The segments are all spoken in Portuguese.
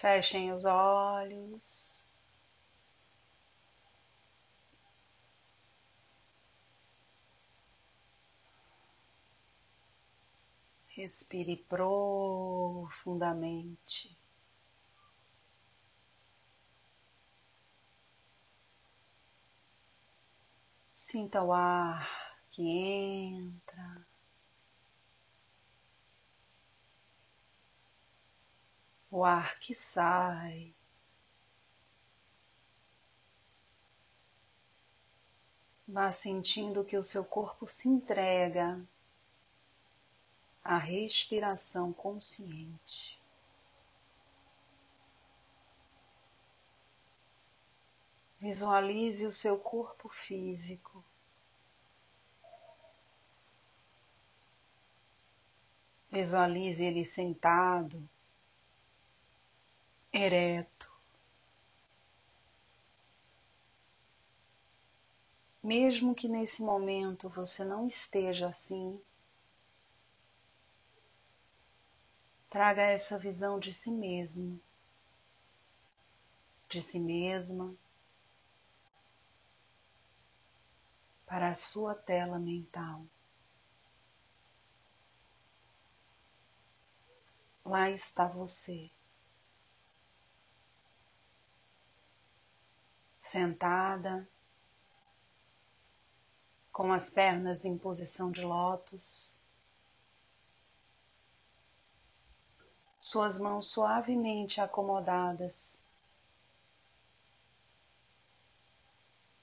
Fechem os olhos. Respire profundamente. Sinta o ar que entra. O ar que sai. Vá sentindo que o seu corpo se entrega à respiração consciente. Visualize o seu corpo físico. Visualize ele sentado, ereto. Mesmo que nesse momento você não esteja assim, traga essa visão de si mesmo, de si mesma para a sua tela mental. Lá está você, sentada, com as pernas em posição de lótus, suas mãos suavemente acomodadas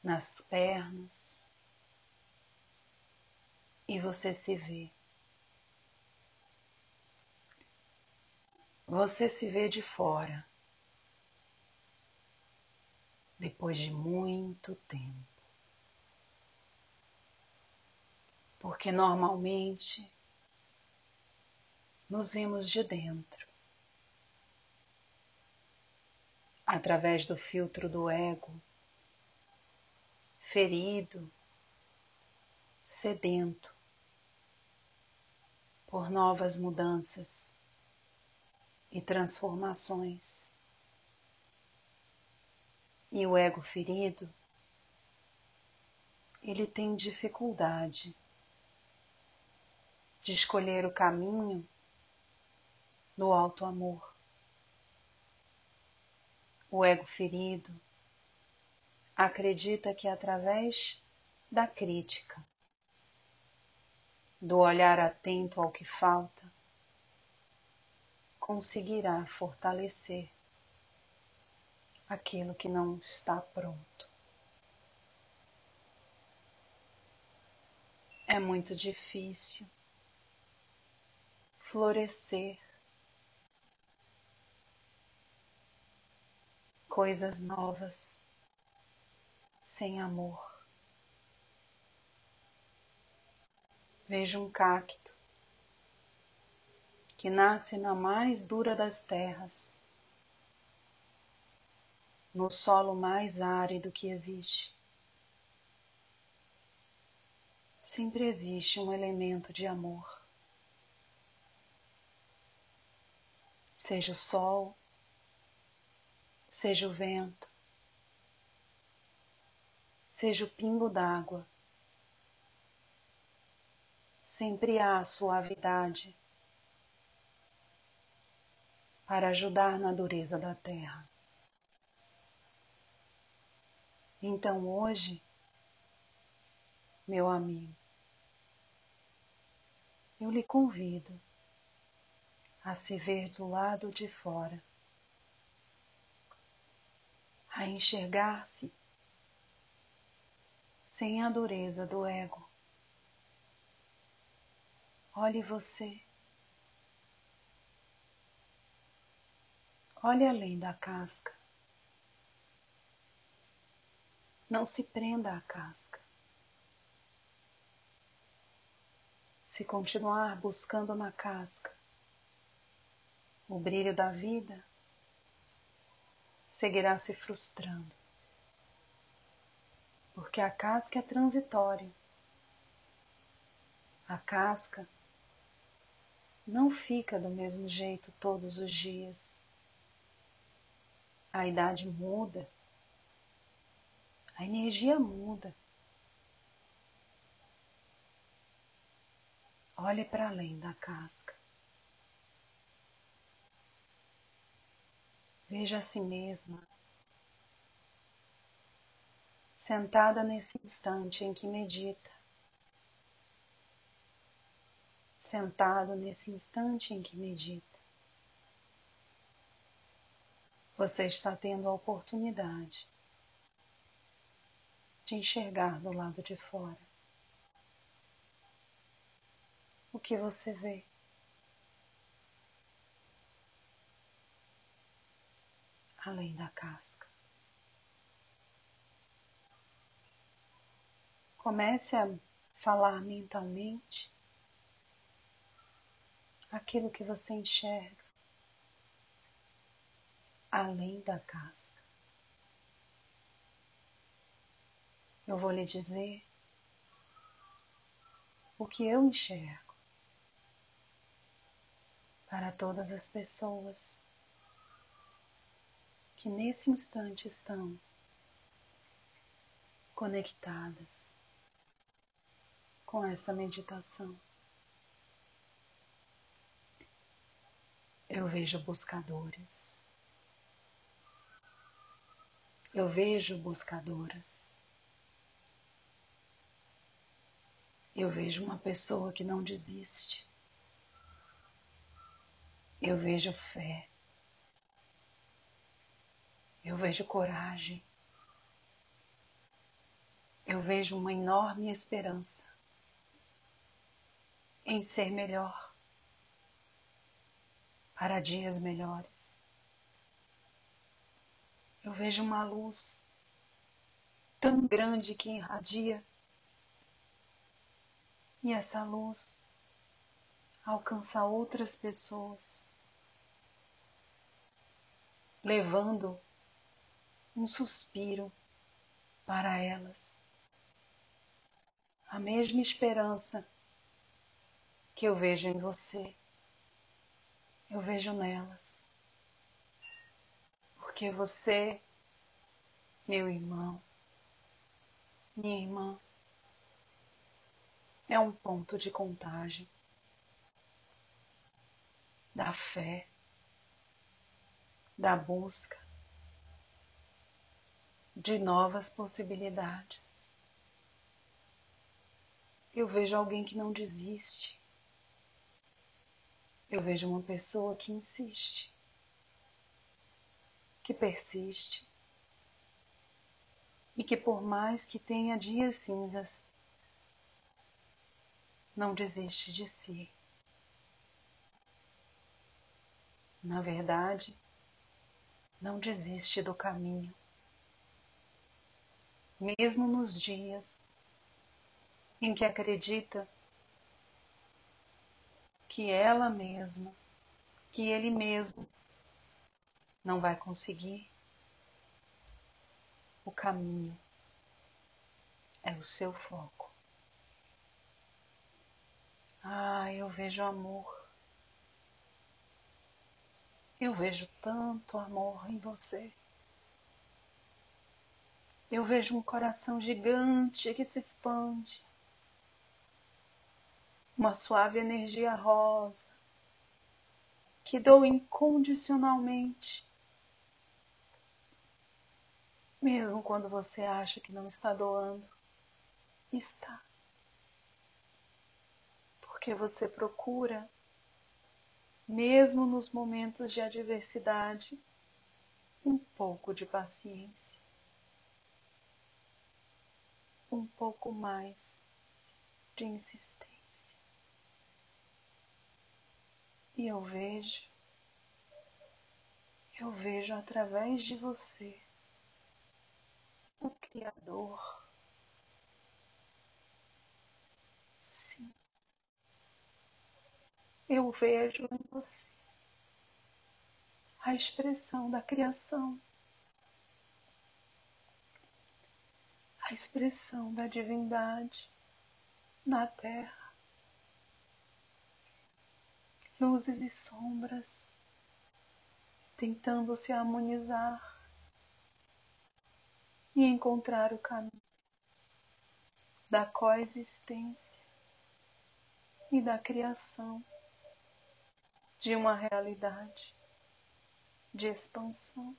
nas pernas, e você se vê. Você se vê de fora, depois de muito tempo. Porque normalmente nos vemos de dentro, através do filtro do ego, ferido, sedento, por novas mudanças e transformações. E o ego ferido, ele tem dificuldade de escolher o caminho do alto amor. O ego ferido acredita que através da crítica do olhar atento ao que falta, conseguirá fortalecer aquilo que não está pronto. É muito difícil florescer coisas novas sem amor. vejo um cacto que nasce na mais dura das terras, no solo mais árido que existe. Sempre existe um elemento de amor. Seja o sol, seja o vento, seja o pingo d'água sempre há suavidade para ajudar na dureza da terra. Então hoje, meu amigo, eu lhe convido a se ver do lado de fora, a enxergar-se sem a dureza do ego Olhe você. Olhe além da casca. Não se prenda à casca. Se continuar buscando na casca o brilho da vida, seguirá se frustrando. Porque a casca é transitória. A casca não fica do mesmo jeito todos os dias. A idade muda, a energia muda. Olhe para além da casca. Veja a si mesma sentada nesse instante em que medita, sentado nesse instante em que medita. Você está tendo a oportunidade de enxergar do lado de fora o que você vê. Além da casca. Comece a falar mentalmente aquilo que você enxerga além da casca. Eu vou lhe dizer o que eu enxergo para todas as pessoas que nesse instante estão conectadas com essa meditação. Eu vejo buscadores. Eu vejo buscadoras. Eu vejo uma pessoa que não desiste. Eu vejo fé. Eu vejo coragem. Eu vejo uma enorme esperança em ser melhor para dias melhores. Eu vejo uma luz tão grande que irradia e essa luz alcança outras pessoas, levando um suspiro para elas, a mesma esperança que eu vejo em você, eu vejo nelas, porque você, meu irmão, minha irmã, é um ponto de contagem da fé, da busca de novas possibilidades. Eu vejo alguém que não desiste. Eu vejo uma pessoa que insiste, que persiste e que, por mais que tenha dias cinzas, não desiste de si. Na verdade, não desiste do caminho. Mesmo nos dias em que acredita que ela mesma, que ele mesmo não vai conseguir, o caminho é o seu foco. Ah, eu vejo amor. Eu vejo tanto amor em você. Eu vejo um coração gigante que se expande. Uma suave energia rosa que dou incondicionalmente. Mesmo quando você acha que não está doando, está porque você procura, mesmo nos momentos de adversidade, um pouco de paciência, um pouco mais de insistência. E eu vejo, eu vejo através de você o Criador eu vejo em você a expressão da criação, a expressão da divindade na terra, luzes e sombras tentando se harmonizar e encontrar o caminho da coexistência e da criação de uma realidade de expansão,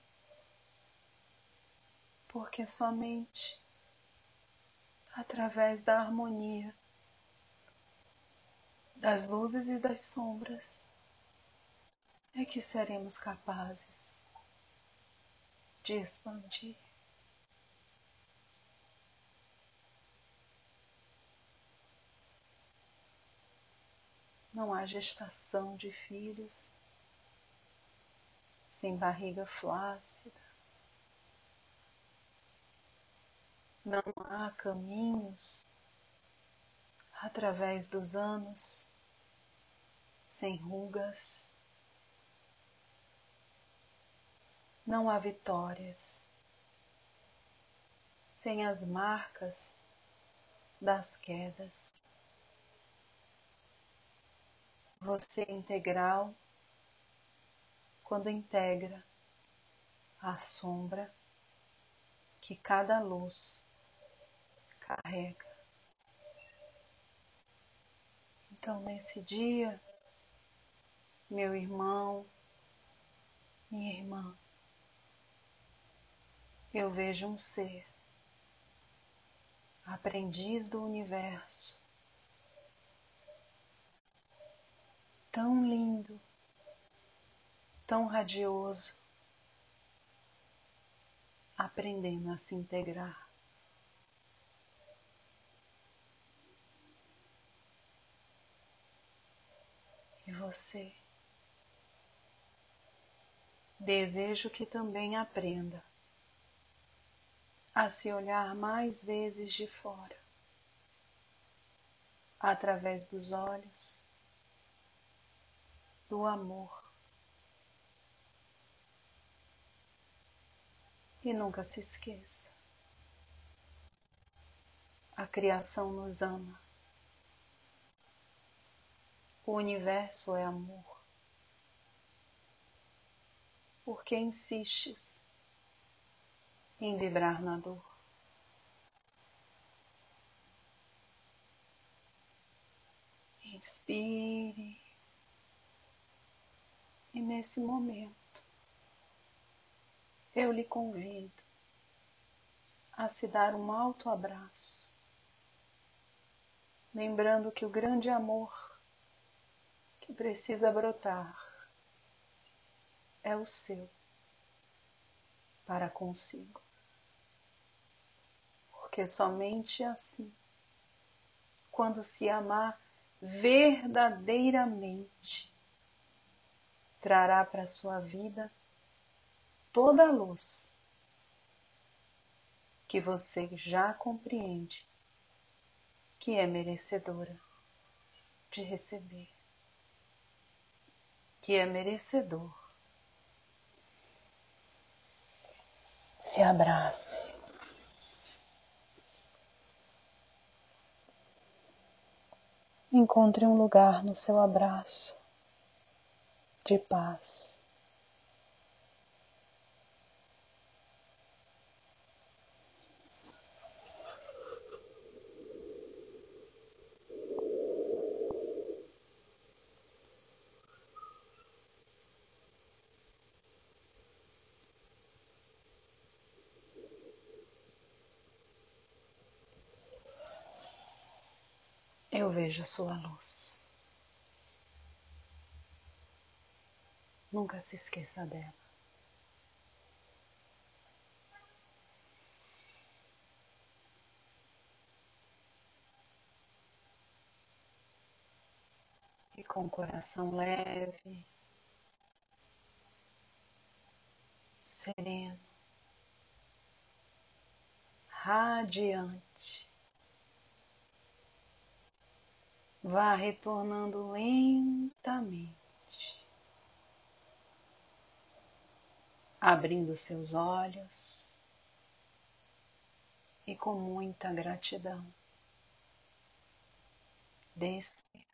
porque somente através da harmonia das luzes e das sombras é que seremos capazes de expandir. Não há gestação de filhos sem barriga flácida. Não há caminhos através dos anos sem rugas. Não há vitórias sem as marcas das quedas. Você é integral quando integra a sombra que cada luz carrega. Então, nesse dia, meu irmão, minha irmã, eu vejo um ser, aprendiz do universo, tão lindo, tão radioso, aprendendo a se integrar. E você? Desejo que também aprenda a se olhar mais vezes de fora, através dos olhos do amor. E nunca se esqueça: a criação nos ama, o universo é amor. Por que insistes em vibrar na dor? Inspire. Nesse momento, eu lhe convido a se dar um alto abraço, lembrando que o grande amor que precisa brotar é o seu para consigo. Porque somente assim, quando se amar verdadeiramente, trará para a sua vida toda a luz que você já compreende que é merecedora de receber, que é merecedor. Se abrace. Encontre um lugar no seu abraço de paz. Eu vejo sua luz. Nunca se esqueça dela. E com o coração leve, sereno, radiante, vá retornando lentamente abrindo seus olhos e com muita gratidão, despertando.